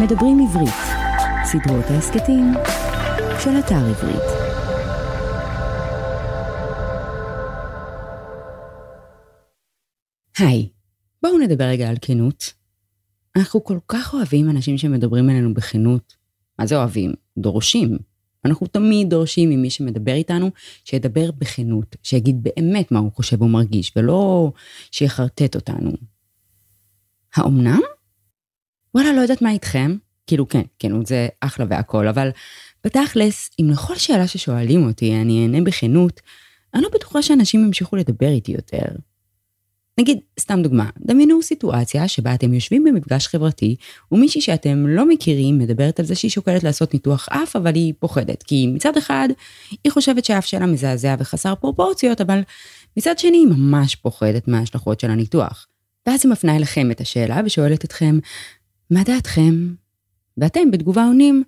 מדברים עברית, סדרות ההסכתים של אתר עברית. היי, בואו נדבר רגע על כנות. אנחנו כל כך אוהבים אנשים שמדברים אלינו בכנות. מה זה אוהבים? דורשים. אנחנו תמיד דורשים ממי שמדבר איתנו, שידבר בכנות, שיגיד באמת מה הוא חושב ומרגיש, ולא שיחרטט אותנו. האומנם? וואלה, לא יודעת מה איתכם. כאילו, כן, כן, זה אחלה והכל, אבל בתכלס, אם לכל שאלה ששואלים אותי אני אענה בכנות, אני לא בטוחה שאנשים ימשיכו לדבר איתי יותר. נגיד, סתם דוגמה, דמיינו סיטואציה שבה אתם יושבים במפגש חברתי, ומישהי שאתם לא מכירים מדברת על זה שהיא שוקלת לעשות ניתוח אף, אבל היא פוחדת, כי מצד אחד, היא חושבת שהאף שלה מזעזע וחסר פרופורציות, אבל מצד שני היא ממש פוחדת מההשלכות של הניתוח. ואז היא מפנה אליכם את השאלה ושואלת אתכם, מה דעתכם? ואתם בתגובה עונים,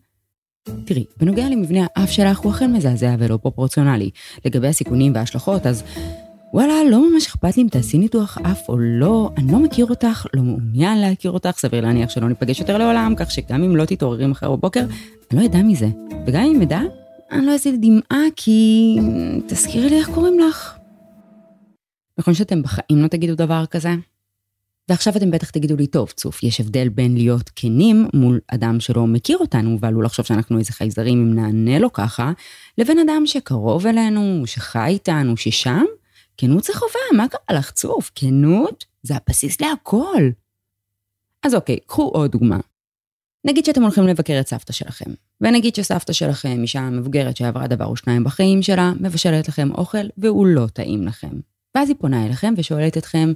תראי, בנוגע למבנה האף שלך הוא אכן מזעזע ולא פרופורציונלי. לגבי הסיכונים וההשלכות, אז וואלה, לא ממש אכפת לי אם תעשי ניתוח אף או לא, אני לא מכיר אותך, לא מעוניין להכיר אותך, סביר להניח שלא ניפגש יותר לעולם, כך שגם אם לא תתעוררי מחר בבוקר, אני לא אדע מזה. וגם אם אדע, אני לא אעשה דמעה כי... תזכירי לי איך קוראים לך. נכון שאתם בחיים לא תגידו דבר כזה? ועכשיו אתם בטח תגידו לי, טוב, צוף, יש הבדל בין להיות כנים מול אדם שלא מכיר אותנו ועלול לחשוב שאנחנו איזה חייזרים אם נענה לו ככה, לבין אדם שקרוב אלינו, שחי איתנו, ששם, כנות זה חובה, מה קרה לך, צוף? כנות זה הבסיס להכל. אז אוקיי, קחו עוד דוגמה. נגיד שאתם הולכים לבקר את סבתא שלכם, ונגיד שסבתא שלכם, אישה מבוגרת שעברה דבר או שניים בחיים שלה, מבשלת לכם אוכל והוא לא טעים לכם. ואז היא פונה אליכם ושואלת אתכם,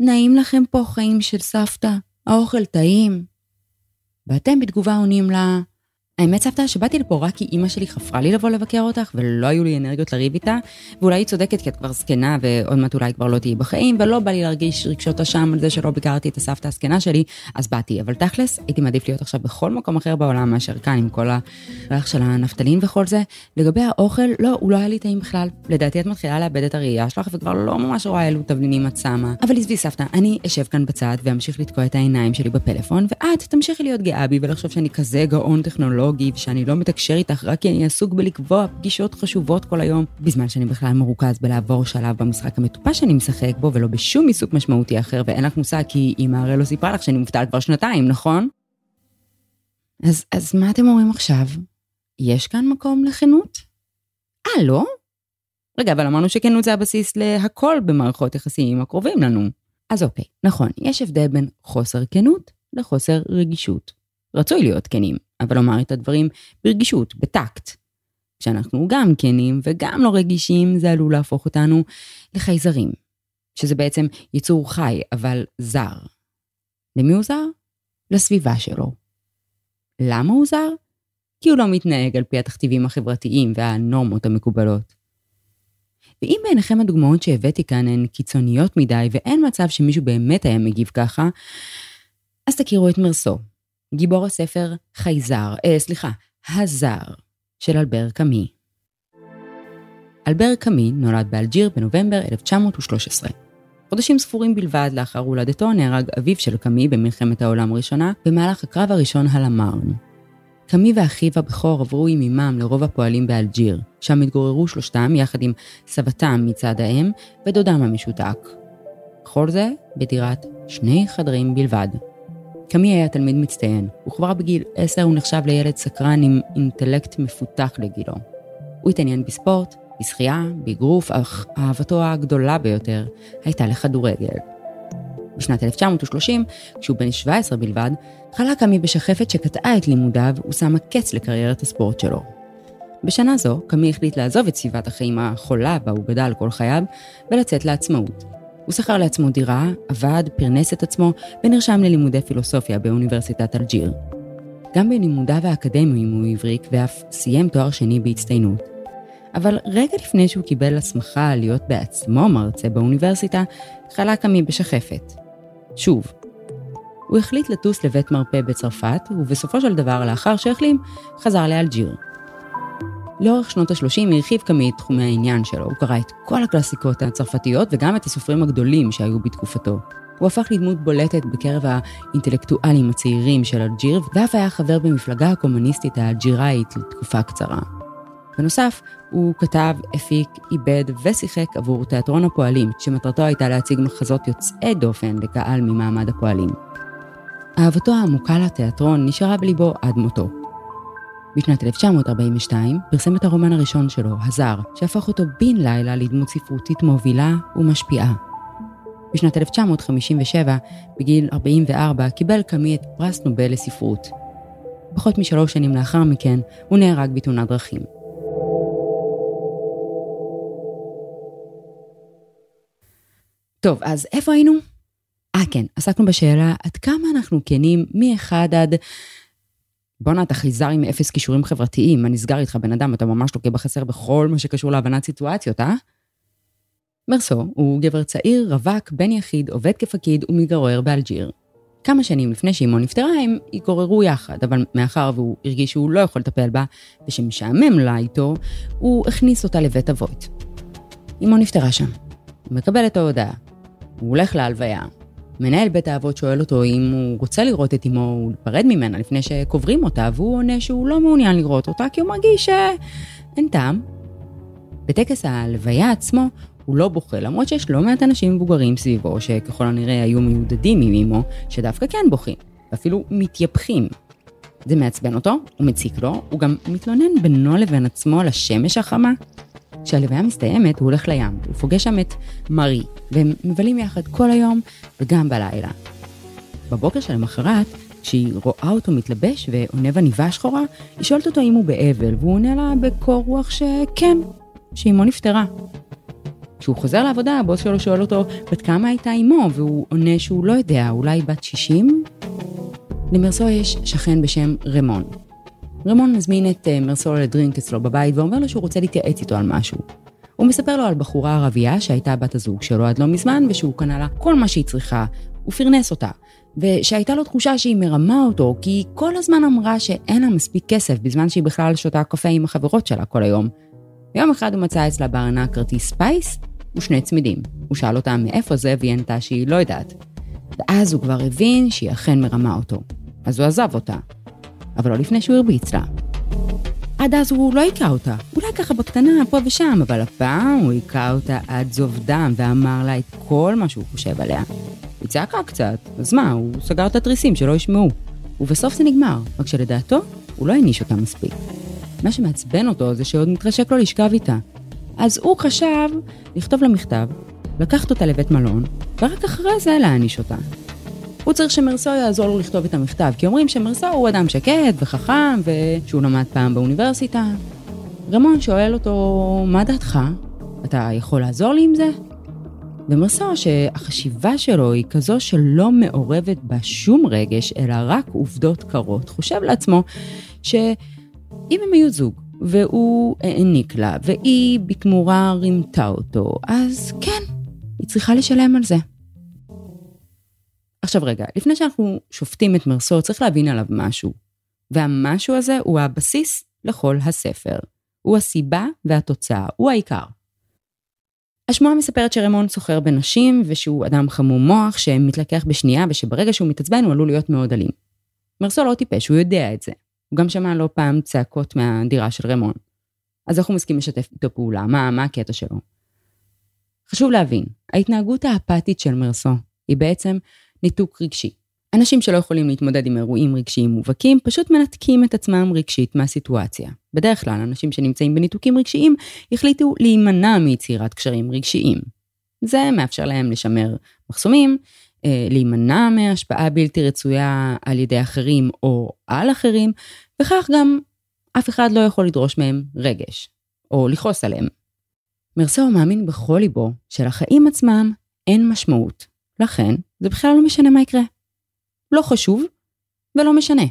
נעים לכם פה חיים של סבתא, האוכל טעים. ואתם בתגובה עונים לה, האמת סבתא שבאתי לפה רק כי אימא שלי חפרה לי לבוא לבקר אותך ולא היו לי אנרגיות לריב איתה ואולי היא צודקת כי את כבר זקנה ועוד מעט אולי כבר לא תהיי בחיים ולא בא לי להרגיש רגשות אשם על זה שלא ביקרתי את הסבתא הזקנה שלי אז באתי. אבל תכלס הייתי מעדיף להיות עכשיו בכל מקום אחר בעולם מאשר כאן עם כל הריח של הנפטלין וכל זה. לגבי האוכל לא הוא לא היה לי טעים בכלל. לדעתי את מתחילה לאבד את הראייה שלך וכבר לא ממש רואה אילו תבלינים את שמה. אבל עזבי סבתא אני אשב כאן בצד ואמשיך לתקוע את העיניים שלי בפלאפון ואת תמשיכי להיות גאה בי ולחשוב שאני כזה גאון טכנולוגי טכנולוגי ושאני לא מתקשר איתך רק כי אני עסוק בלקבוע פגישות חשובות כל היום, בזמן שאני בכלל מרוכז בלעבור שלב במשחק המטופש שאני משחק בו ולא בשום עיסוק משמעותי אחר ואין לך מושג כי אמא הרי לא סיפרה לך שאני מובטל כבר שנתיים, נכון? אז, אז מה אתם אומרים עכשיו? יש כאן מקום לכנות? אה, לא? רגע, אבל אמרנו שכנות זה הבסיס להכל במערכות יחסים הקרובים לנו. אז אוקיי, נכון, יש הבדל בין חוסר כנות לחוסר רגישות. רצוי להיות כנים, אבל לומר את הדברים ברגישות, בטקט. כשאנחנו גם כנים וגם לא רגישים, זה עלול להפוך אותנו לחייזרים, שזה בעצם יצור חי, אבל זר. למי הוא זר? לסביבה שלו. למה הוא זר? כי הוא לא מתנהג על פי התכתיבים החברתיים והנורמות המקובלות. ואם בעיניכם הדוגמאות שהבאתי כאן הן קיצוניות מדי ואין מצב שמישהו באמת היה מגיב ככה, אז תכירו את מרסו, גיבור הספר חייזר, אה, סליחה, הזר, של אלבר קאמי. אלבר קאמי נולד באלג'יר בנובמבר 1913. חודשים ספורים בלבד לאחר הולדתו נהרג אביו של קאמי במלחמת העולם הראשונה במהלך הקרב הראשון על המרן. קאמי ואחיו הבכור עברו עם אמם לרוב הפועלים באלג'יר, שם התגוררו שלושתם יחד עם סבתם מצד האם ודודם המשותק. כל זה בדירת שני חדרים בלבד. קמי היה תלמיד מצטיין, וכבר בגיל עשר הוא נחשב לילד סקרן עם אינטלקט מפותח לגילו. הוא התעניין בספורט, בשחייה, באגרוף, אך אהבתו הגדולה ביותר הייתה לכדורגל. בשנת 1930, כשהוא בן 17 בלבד, חלה קמי בשחפת שקטעה את לימודיו ושמה קץ לקריירת הספורט שלו. בשנה זו, קמי החליט לעזוב את סביבת החיים החולה בה הוא גדל כל חייו, ולצאת לעצמאות. הוא שכר לעצמו דירה, עבד, פרנס את עצמו ונרשם ללימודי פילוסופיה באוניברסיטת אלג'יר. גם בלימודיו האקדמיים הוא הבריק ואף סיים תואר שני בהצטיינות. אבל רגע לפני שהוא קיבל הסמכה להיות בעצמו מרצה באוניברסיטה, חלה קמי בשחפת. שוב. הוא החליט לטוס לבית מרפא בצרפת, ובסופו של דבר, לאחר שהחלים, חזר לאלג'יר. לאורך שנות ה-30 הרחיב קמי את תחומי העניין שלו, הוא קרא את כל הקלאסיקות הצרפתיות וגם את הסופרים הגדולים שהיו בתקופתו. הוא הפך לדמות בולטת בקרב האינטלקטואלים הצעירים של אלג'יר, ואף היה חבר במפלגה הקומוניסטית האלג'יראית לתקופה קצרה. בנוסף, הוא כתב, הפיק, איבד ושיחק עבור תיאטרון הפועלים, שמטרתו הייתה להציג מחזות יוצאי דופן לקהל ממעמד הפועלים. אהבתו העמוקה לתיאטרון נשארה בליבו עד מותו. בשנת 1942 פרסם את הרומן הראשון שלו, הזר, שהפך אותו בן לילה לדמות ספרותית מובילה ומשפיעה. בשנת 1957, בגיל 44, קיבל קאמי את פרס נובל לספרות. פחות משלוש שנים לאחר מכן, הוא נהרג בתאונת דרכים. טוב, אז איפה היינו? אה, כן, עסקנו בשאלה עד כמה אנחנו כנים מ-1 עד... בואנה, אתה חיזר עם אפס כישורים חברתיים, מה נסגר איתך בן אדם, אתה ממש לוקה בחסר בכל מה שקשור להבנת סיטואציות, אה? מרסו הוא גבר צעיר, רווק, בן יחיד, עובד כפקיד ומתגורר באלג'יר. כמה שנים לפני שאימו נפטרה הם התגוררו יחד, אבל מאחר והוא הרגיש שהוא לא יכול לטפל בה, ושמשעמם לה איתו, הוא הכניס אותה לבית אבות. אמו נפטרה שם. הוא מקבל את ההודעה. הוא הולך להלוויה. מנהל בית האבות שואל אותו אם הוא רוצה לראות את אמו ולהיפרד ממנה לפני שקוברים אותה, והוא עונה שהוא לא מעוניין לראות אותה כי הוא מרגיש שאין טעם. בטקס ההלוויה עצמו הוא לא בוכה, למרות שיש לא מעט אנשים מבוגרים סביבו, שככל הנראה היו מיודדים עם אמו, שדווקא כן בוכים, ואפילו מתייפחים. זה מעצבן אותו, הוא מציק לו, הוא גם מתלונן בינו לבין עצמו על השמש החמה. כשהלוויה מסתיימת, הוא הולך לים, הוא פוגש שם את מרי, והם מבלים יחד כל היום וגם בלילה. בבוקר של המחרת, כשהיא רואה אותו מתלבש ועונה בניבה השחורה, היא שואלת אותו אם הוא באבל, והוא עונה לה בקור רוח שכן, שאימו נפטרה. כשהוא חוזר לעבודה, הבוס שלו שואל אותו בת כמה הייתה אימו, והוא עונה שהוא לא יודע, אולי בת 60? למרסו יש שכן בשם רמון. רמון מזמין את אה, מרסו לדרינק אצלו בבית ואומר לו שהוא רוצה להתייעץ איתו על משהו. הוא מספר לו על בחורה ערבייה שהייתה בת הזוג שלו עד לא מזמן, ושהוא קנה לה כל מה שהיא צריכה, הוא פרנס אותה. ושהייתה לו תחושה שהיא מרמה אותו, כי היא כל הזמן אמרה שאין לה מספיק כסף, בזמן שהיא בכלל שותה קפה עם החברות שלה כל היום. ויום אחד הוא מצא אצלה בארנק כרטיס פיס ושני צמידים. הוא שאל אותה מאיפה זה, והיא ענתה שהיא לא יודעת. ואז הוא כבר הבין שהיא אכן מרמה אותו. אז הוא עזב אותה. אבל לא לפני שהוא הרביץ לה. עד אז הוא לא היכה אותה, אולי ככה בקטנה, פה ושם, אבל הפעם הוא היכה אותה עד זוב דם ואמר לה את כל מה שהוא חושב עליה. היא צעקה קצת, אז מה, הוא סגר את התריסים שלא ישמעו. ובסוף זה נגמר, רק שלדעתו, הוא לא העניש אותה מספיק. מה שמעצבן אותו זה שעוד מתרשק לו לשכב איתה. אז הוא חשב לכתוב לה מכתב, לקחת אותה לבית מלון, ורק אחרי זה להעניש אותה. הוא צריך שמרסו יעזור לו לכתוב את המכתב, כי אומרים שמרסו הוא אדם שקט וחכם, ושהוא למד פעם באוניברסיטה. רמון שואל אותו, מה דעתך? אתה יכול לעזור לי עם זה? ומרסו שהחשיבה שלו היא כזו שלא מעורבת בה שום רגש, אלא רק עובדות קרות, חושב לעצמו שאם הם היו זוג, והוא העניק לה, והיא בתמורה רימתה אותו, אז כן, היא צריכה לשלם על זה. עכשיו רגע, לפני שאנחנו שופטים את מרסו, צריך להבין עליו משהו. והמשהו הזה הוא הבסיס לכל הספר. הוא הסיבה והתוצאה, הוא העיקר. השמועה מספרת שרמון סוחר בנשים ושהוא אדם חמום מוח שמתלקח בשנייה ושברגע שהוא מתעצבן הוא עלול להיות מאוד אלים. מרסו לא טיפש, הוא יודע את זה. הוא גם שמע לא פעם צעקות מהדירה של רמון. אז איך הוא מסכים לשתף איתו פעולה? מה, מה הקטע שלו? חשוב להבין, ההתנהגות האפתית של מרסו היא בעצם ניתוק רגשי. אנשים שלא יכולים להתמודד עם אירועים רגשיים מובהקים, פשוט מנתקים את עצמם רגשית מהסיטואציה. בדרך כלל, אנשים שנמצאים בניתוקים רגשיים החליטו להימנע מיצירת קשרים רגשיים. זה מאפשר להם לשמר מחסומים, אה, להימנע מהשפעה בלתי רצויה על ידי אחרים או על אחרים, וכך גם אף אחד לא יכול לדרוש מהם רגש, או לכעוס עליהם. מרסאו מאמין בכל ליבו שלחיים עצמם אין משמעות, לכן זה בכלל לא משנה מה יקרה. לא חשוב ולא משנה.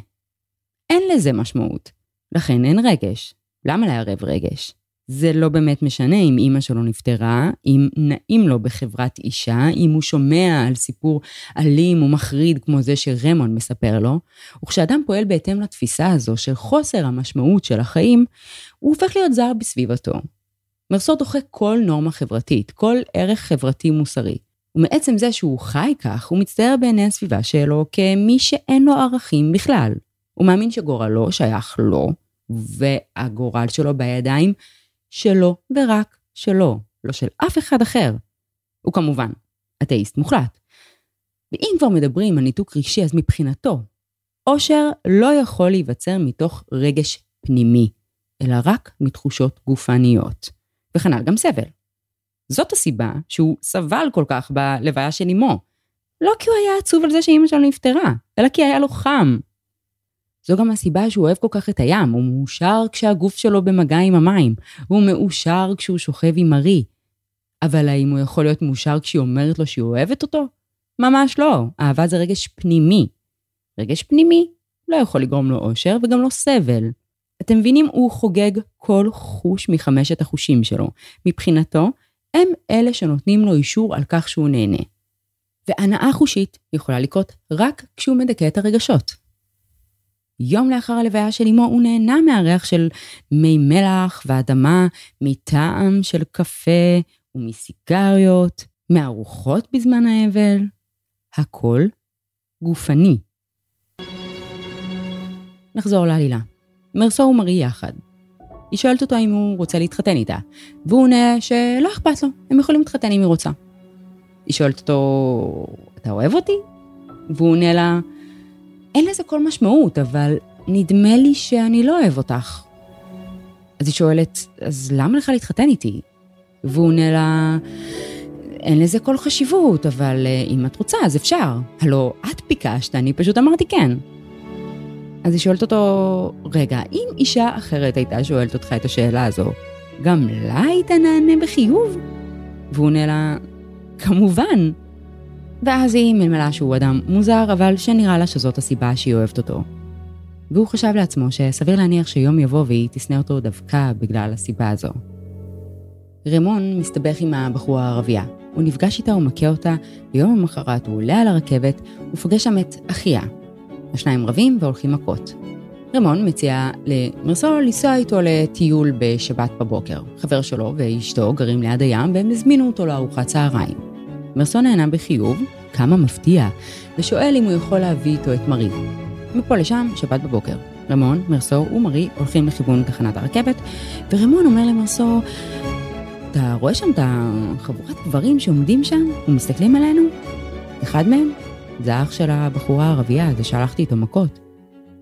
אין לזה משמעות, לכן אין רגש. למה לערב רגש? זה לא באמת משנה אם אימא שלו נפטרה, אם נעים לו בחברת אישה, אם הוא שומע על סיפור אלים ומחריד כמו זה שרמון מספר לו, וכשאדם פועל בהתאם לתפיסה הזו של חוסר המשמעות של החיים, הוא הופך להיות זר בסביבתו. מרסו דוחה כל נורמה חברתית, כל ערך חברתי מוסרי. ומעצם זה שהוא חי כך, הוא מצטייר בעיני הסביבה שלו כמי שאין לו ערכים בכלל. הוא מאמין שגורלו שייך לו, והגורל שלו בידיים שלו ורק שלו, לא של אף אחד אחר. הוא כמובן אתאיסט מוחלט. ואם כבר מדברים על ניתוק רגשי, אז מבחינתו, אושר לא יכול להיווצר מתוך רגש פנימי, אלא רק מתחושות גופניות. וכנ"ל גם סבל. זאת הסיבה שהוא סבל כל כך בלוויה של אמו. לא כי הוא היה עצוב על זה שאימא שלו נפטרה, אלא כי היה לו חם. זו גם הסיבה שהוא אוהב כל כך את הים, הוא מאושר כשהגוף שלו במגע עם המים, הוא מאושר כשהוא שוכב עם ארי. אבל האם הוא יכול להיות מאושר כשהיא אומרת לו שהיא אוהבת אותו? ממש לא, אהבה זה רגש פנימי. רגש פנימי לא יכול לגרום לו אושר וגם לא סבל. אתם מבינים, הוא חוגג כל חוש מחמשת החושים שלו. מבחינתו, הם אלה שנותנים לו אישור על כך שהוא נהנה. והנאה חושית יכולה לקרות רק כשהוא מדכא את הרגשות. יום לאחר הלוויה של אמו הוא נהנה מהריח של מי מלח ואדמה, מטעם של קפה ומסיגריות, מארוחות בזמן האבל. הכל גופני. נחזור לעלילה. מרסו ומרי יחד. היא שואלת אותו אם הוא רוצה להתחתן איתה, והוא עונה שלא אכפת לו, הם יכולים להתחתן אם היא רוצה. היא שואלת אותו, אתה אוהב אותי? והוא עונה לה, אין לזה כל משמעות, אבל נדמה לי שאני לא אוהב אותך. אז היא שואלת, אז למה לך להתחתן איתי? והוא עונה לה, אין לזה כל חשיבות, אבל אה, אם את רוצה, אז אפשר. הלו, את ביקשת, אני פשוט אמרתי כן. אז היא שואלת אותו, רגע, אם אישה אחרת הייתה שואלת אותך את השאלה הזו, גם לה היית נענה בחיוב? והוא עונה לה, כמובן. ואז היא מלמלה שהוא אדם מוזר, אבל שנראה לה שזאת הסיבה שהיא אוהבת אותו. והוא חשב לעצמו שסביר להניח שיום יבוא והיא תשנא אותו דווקא בגלל הסיבה הזו. רמון מסתבך עם הבחורה הערבייה. הוא נפגש איתה ומכה אותה, ויום למחרת הוא עולה על הרכבת ופוגש שם את אחיה, השניים רבים והולכים מכות. רמון מציע למרסול לנסוע איתו לטיול בשבת בבוקר. חבר שלו ואשתו גרים ליד הים והם הזמינו אותו לארוחת צהריים. מרסון נהנה בחיוב, כמה מפתיע, ושואל אם הוא יכול להביא איתו את מרי. מפה לשם, שבת בבוקר. רמון, מרסו ומרי הולכים לכיוון תחנת הרכבת, ורמון אומר למרסו, אתה רואה שם את החבורת גברים שעומדים שם ומסתכלים עלינו? אחד מהם זה האח של הבחורה הערבייה, זה שהלכתי איתו מכות.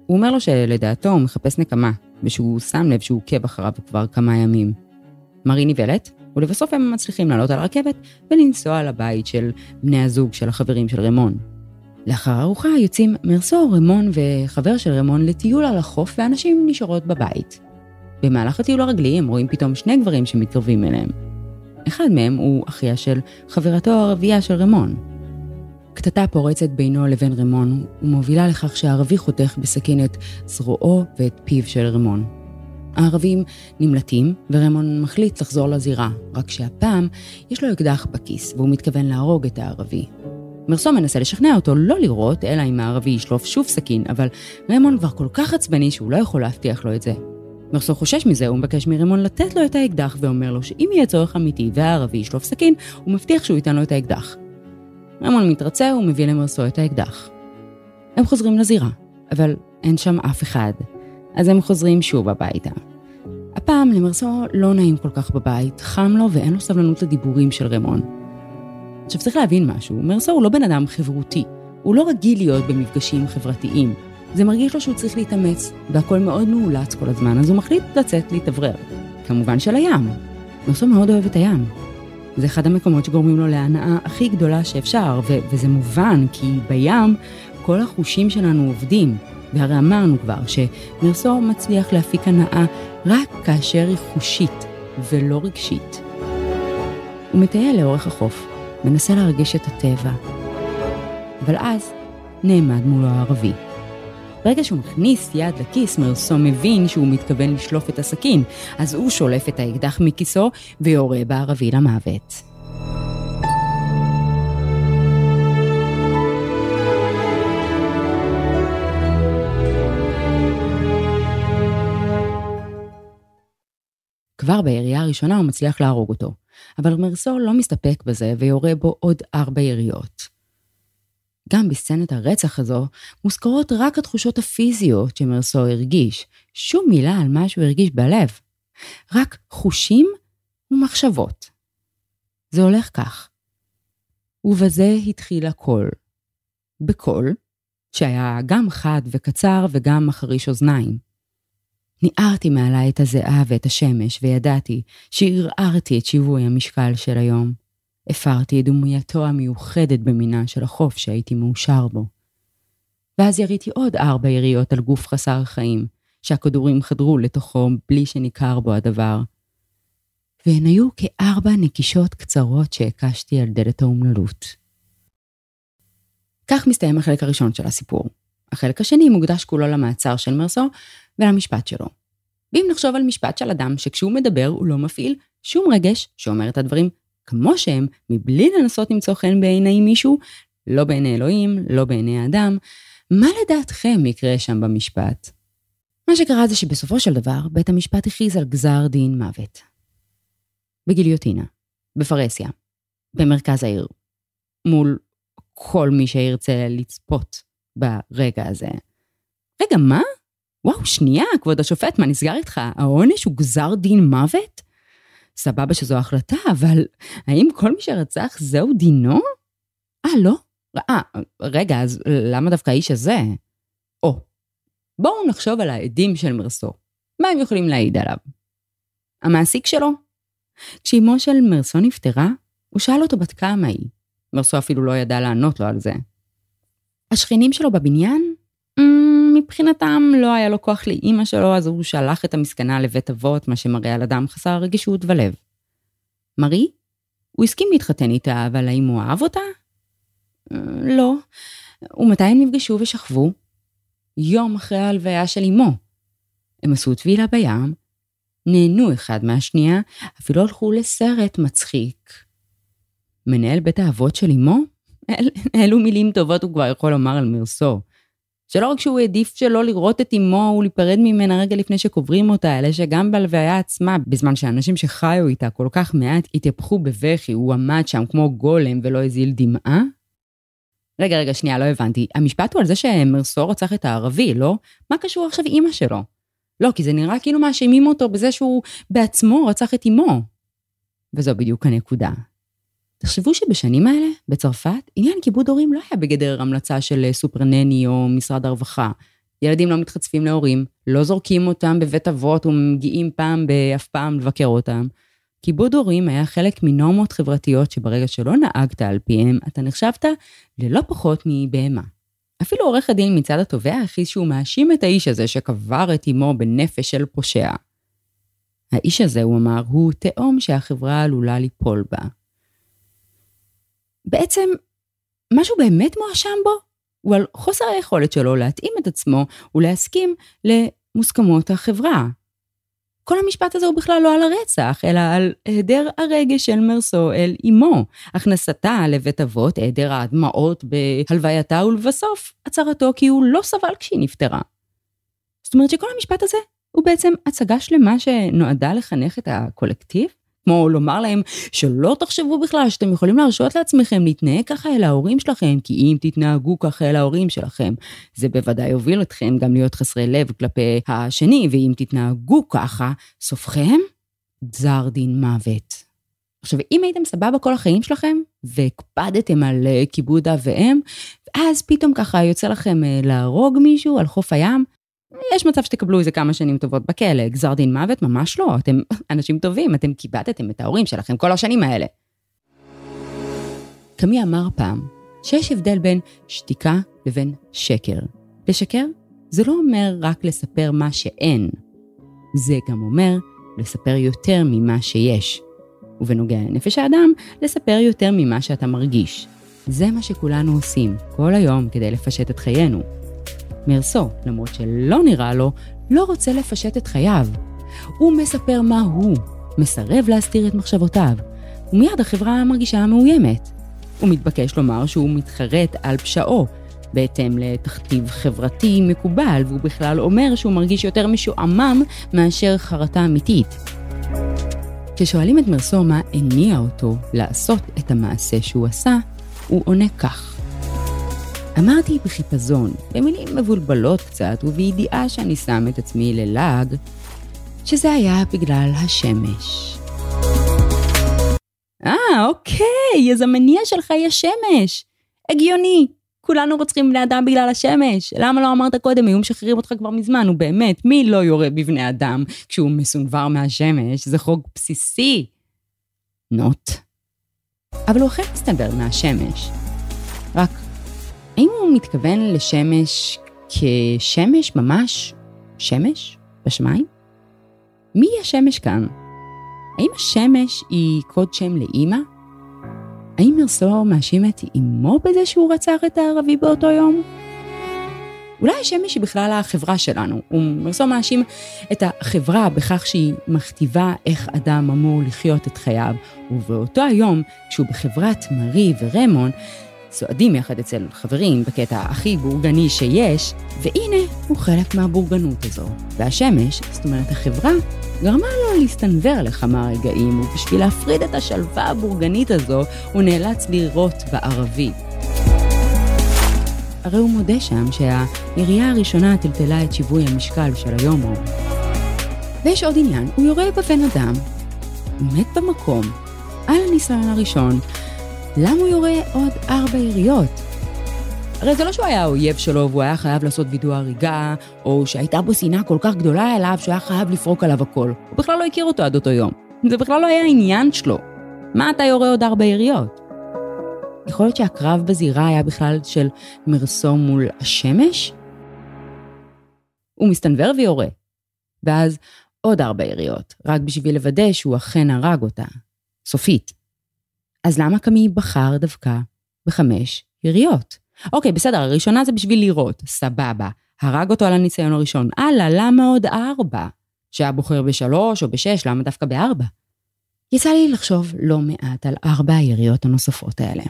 הוא אומר לו שלדעתו הוא מחפש נקמה, ושהוא שם לב שהוא עוקב אחריו כבר כמה ימים. מרי נבהלת, ולבסוף הם מצליחים לעלות על הרכבת ולנסוע לבית של בני הזוג של החברים של רמון. לאחר הארוחה יוצאים מרסו, רמון וחבר של רמון לטיול על החוף ואנשים נשארות בבית. במהלך הטיול הרגלי הם רואים פתאום שני גברים שמתקרבים אליהם. אחד מהם הוא אחיה של חברתו הערבייה של רמון. קטטה פורצת בינו לבין רמון, ומובילה לכך שהערבי חותך בסכין את זרועו ואת פיו של רמון. הערבים נמלטים, ורמון מחליט לחזור לזירה, רק שהפעם יש לו אקדח בכיס, והוא מתכוון להרוג את הערבי. מרסו מנסה לשכנע אותו לא לראות, אלא אם הערבי ישלוף שוב סכין, אבל רמון כבר כל כך עצבני שהוא לא יכול להבטיח לו את זה. מרסו חושש מזה, הוא מבקש מרימון לתת לו את האקדח ואומר לו שאם יהיה צורך אמיתי והערבי ישלוף סכין, הוא מבטיח שהוא ייתן לו את האקדח. רימון מתרצה ומביא למרסו את האקדח. הם חוזרים לזירה, אבל אין שם אף אחד, אז הם חוזרים שוב הביתה. הפעם למרסו לא נעים כל כך בבית, חם לו ואין לו סבלנות לדיבורים של רמון. עכשיו צריך להבין משהו, מרסו הוא לא בן אדם חברותי, הוא לא רגיל להיות במפגשים חברתיים. זה מרגיש לו שהוא צריך להתאמץ, והכל מאוד מאולץ כל הזמן, אז הוא מחליט לצאת להתאוורר. כמובן של הים. מרסו מאוד אוהב את הים. זה אחד המקומות שגורמים לו להנאה הכי גדולה שאפשר, ו- וזה מובן, כי בים כל החושים שלנו עובדים. והרי אמרנו כבר שמרסו מצליח להפיק הנאה רק כאשר היא חושית ולא רגשית. הוא מטייל לאורך החוף, מנסה להרגיש את הטבע. אבל אז נעמד מולו הערבי. ברגע שהוא מכניס יד לכיס, מרסו מבין שהוא מתכוון לשלוף את הסכין, אז הוא שולף את האקדח מכיסו ויורה בערבי למוות. כבר בירייה הראשונה הוא מצליח להרוג אותו. אבל מרסו לא מסתפק בזה ויורה בו עוד ארבע יריות. גם בסצנת הרצח הזו מוזכרות רק התחושות הפיזיות שמרסו הרגיש, שום מילה על מה שהוא הרגיש בלב. רק חושים ומחשבות. זה הולך כך. ובזה התחיל הכל. בקול, שהיה גם חד וקצר וגם מחריש אוזניים. ניערתי מעלי את הזיעה ואת השמש, וידעתי שערערתי את שיווי המשקל של היום. הפרתי את דמויתו המיוחדת במינה של החוף שהייתי מאושר בו. ואז יריתי עוד ארבע יריות על גוף חסר חיים, שהכדורים חדרו לתוכו בלי שניכר בו הדבר. והן היו כארבע נקישות קצרות שהקשתי על דלת האומללות. כך מסתיים החלק הראשון של הסיפור. החלק השני מוקדש כולו למעצר של מרסו ולמשפט שלו. ואם נחשוב על משפט של אדם שכשהוא מדבר הוא לא מפעיל שום רגש שאומר את הדברים כמו שהם, מבלי לנסות למצוא חן בעיני מישהו, לא בעיני אלוהים, לא בעיני האדם, מה לדעתכם יקרה שם במשפט? מה שקרה זה שבסופו של דבר, בית המשפט הכריז על גזר דין מוות. בגיליוטינה, בפרהסיה, במרכז העיר, מול כל מי שירצה לצפות ברגע הזה. רגע, מה? וואו, שנייה, כבוד השופט, מה נסגר איתך? העונש הוא גזר דין מוות? סבבה שזו החלטה, אבל האם כל מי שרצח זהו דינו? אה, לא? אה, רגע, אז למה דווקא האיש הזה? או, בואו נחשוב על העדים של מרסו. מה הם יכולים להעיד עליו? המעסיק שלו? כשאימו של מרסו נפטרה, הוא שאל אותו בת כמה היא. מרסו אפילו לא ידע לענות לו על זה. השכנים שלו בבניין? מבחינתם לא היה לו כוח לאימא שלו, אז הוא שלח את המסכנה לבית אבות, מה שמראה על אדם חסר רגישות ולב. מרי? הוא הסכים להתחתן איתה, אבל האם הוא אהב אותה? אה, לא. ומתי הם נפגשו ושכבו? יום אחרי ההלוויה של אמו. הם עשו טבילה בים, נהנו אחד מהשנייה, אפילו הלכו לסרט מצחיק. מנהל בית האבות של אמו? אל, אלו מילים טובות הוא כבר יכול לומר על מרסו. שלא רק שהוא העדיף שלא לראות את אמו ולהיפרד ממנה רגע לפני שקוברים אותה, אלא שגם בהלוויה עצמה, בזמן שאנשים שחיו איתה כל כך מעט התהפכו בבכי, הוא עמד שם כמו גולם ולא הזיל דמעה? רגע, רגע, שנייה, לא הבנתי. המשפט הוא על זה שמרסו רצח את הערבי, לא? מה קשור עכשיו אימא שלו? לא, כי זה נראה כאילו מאשימים אותו בזה שהוא בעצמו רצח את אמו. וזו בדיוק הנקודה. תחשבו שבשנים האלה, בצרפת, עניין כיבוד הורים לא היה בגדר המלצה של סופרנני או משרד הרווחה. ילדים לא מתחצפים להורים, לא זורקים אותם בבית אבות ומגיעים פעם באף פעם לבקר אותם. כיבוד הורים היה חלק מנורמות חברתיות שברגע שלא נהגת על פיהם, אתה נחשבת ללא פחות מבהמה. אפילו עורך הדין מצד התובע הכריז שהוא מאשים את האיש הזה שקבר את אמו בנפש של פושע. האיש הזה, הוא אמר, הוא תהום שהחברה עלולה ליפול בה. בעצם, מה שהוא באמת מואשם בו, הוא על חוסר היכולת שלו להתאים את עצמו ולהסכים למוסכמות החברה. כל המשפט הזה הוא בכלל לא על הרצח, אלא על היעדר הרגש של מרסו אל אמו, הכנסתה לבית אבות, היעדר הדמעות בהלווייתה, ולבסוף הצהרתו כי הוא לא סבל כשהיא נפטרה. זאת אומרת שכל המשפט הזה הוא בעצם הצגה שלמה שנועדה לחנך את הקולקטיב כמו לומר להם שלא תחשבו בכלל שאתם יכולים להרשות לעצמכם להתנהג ככה אל ההורים שלכם, כי אם תתנהגו ככה אל ההורים שלכם, זה בוודאי יוביל אתכם גם להיות חסרי לב כלפי השני, ואם תתנהגו ככה, סופכם גזר דין מוות. עכשיו, אם הייתם סבבה כל החיים שלכם, והקפדתם על אה, כיבוד אב ואם, ואז פתאום ככה יוצא לכם אה, להרוג מישהו על חוף הים, יש מצב שתקבלו איזה כמה שנים טובות בכלא, גזר דין מוות? ממש לא, אתם אנשים טובים, אתם כיבדתם את ההורים שלכם כל השנים האלה. קמי אמר פעם שיש הבדל בין שתיקה לבין שקר. לשקר זה לא אומר רק לספר מה שאין, זה גם אומר לספר יותר ממה שיש. ובנוגע לנפש האדם, לספר יותר ממה שאתה מרגיש. זה מה שכולנו עושים כל היום כדי לפשט את חיינו. מרסו, למרות שלא נראה לו, לא רוצה לפשט את חייו. הוא מספר מה הוא, מסרב להסתיר את מחשבותיו, ומיד החברה מרגישה מאוימת. הוא מתבקש לומר שהוא מתחרט על פשעו, בהתאם לתכתיב חברתי מקובל, והוא בכלל אומר שהוא מרגיש יותר משועמם מאשר חרטה אמיתית. כששואלים את מרסו מה הניע אותו לעשות את המעשה שהוא עשה, הוא עונה כך: אמרתי בחיפזון, במילים מבולבלות קצת ובידיעה שאני שם את עצמי ללעג, שזה היה בגלל השמש. אה, אוקיי, אז המניע שלך היא השמש. הגיוני. כולנו רוצחים בני אדם בגלל השמש. למה לא אמרת קודם? היו משחררים אותך כבר מזמן, נו באמת, מי לא יורה בבני אדם כשהוא מסונבר מהשמש? זה חוק בסיסי. נוט. אבל הוא אכן מסתבר מהשמש. רק, האם הוא מתכוון לשמש כשמש ממש שמש בשמיים? מי השמש כאן? האם השמש היא קוד שם לאימא? האם מרסו מאשים את אמו בזה שהוא רצח את הערבי באותו יום? אולי השמש היא בכלל החברה שלנו, ומרסו מאשים את החברה בכך שהיא מכתיבה איך אדם אמור לחיות את חייו, ובאותו היום, כשהוא בחברת מרי ורמון, צועדים יחד אצל חברים בקטע הכי בורגני שיש, והנה הוא חלק מהבורגנות הזו. והשמש, זאת אומרת החברה, גרמה לו להסתנוור לכמה רגעים, ובשביל להפריד את השלווה הבורגנית הזו, הוא נאלץ לירות בערבי. הרי הוא מודה שם שהירייה הראשונה טלטלה את שיווי המשקל של היום ההוא. ויש עוד עניין, הוא יורה בבן אדם, הוא מת במקום, על הניסיון הראשון, למה הוא יורה עוד ארבע יריות? הרי זה לא שהוא היה האויב שלו והוא היה חייב לעשות וידוא הריגה, או שהייתה בו שנאה כל כך גדולה אליו שהוא היה חייב לפרוק עליו הכל. הוא בכלל לא הכיר אותו עד אותו יום. זה בכלל לא היה העניין שלו. מה אתה יורה עוד ארבע יריות? יכול להיות שהקרב בזירה היה בכלל של מרסו מול השמש? הוא מסתנוור ויורה. ואז עוד ארבע יריות, רק בשביל לוודא שהוא אכן הרג אותה. סופית. אז למה קמי בחר דווקא בחמש יריות? אוקיי, בסדר, הראשונה זה בשביל לירות, סבבה. הרג אותו על הניסיון הראשון. הלאה, למה עוד ארבע? שהיה בוחר בשלוש או בשש, למה דווקא בארבע? יצא לי לחשוב לא מעט על ארבע היריות הנוספות האלה.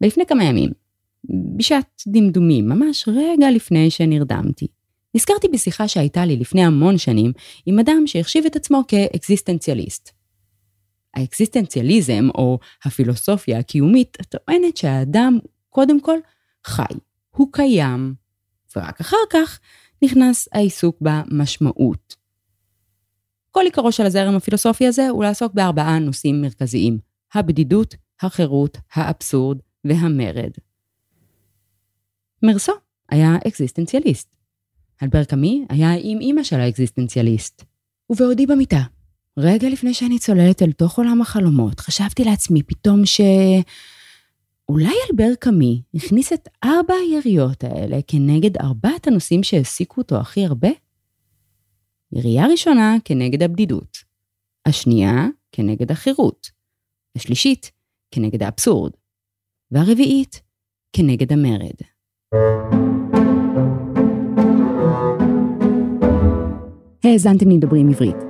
ולפני כמה ימים, בשעת דמדומים, ממש רגע לפני שנרדמתי, נזכרתי בשיחה שהייתה לי לפני המון שנים עם אדם שהחשיב את עצמו כאקזיסטנציאליסט. האקזיסטנציאליזם, או הפילוסופיה הקיומית, טוענת שהאדם, קודם כל, חי. הוא קיים, ורק אחר כך נכנס העיסוק במשמעות. כל עיקרו של הזרם הפילוסופי הזה הוא לעסוק בארבעה נושאים מרכזיים, הבדידות, החירות, האבסורד והמרד. מרסו היה אקזיסטנציאליסט. אלבר קאמי היה עם אימא של האקזיסטנציאליסט. ובעודי במיטה, רגע לפני שאני צוללת אל תוך עולם החלומות, חשבתי לעצמי פתאום ש... אולי אלבר קאמי הכניס את ארבע היריות האלה כנגד ארבעת הנושאים שהעסיקו אותו הכי הרבה? ירייה ראשונה כנגד הבדידות, השנייה כנגד החירות, השלישית כנגד האבסורד, והרביעית כנגד המרד. האזנתם לדברים עברית.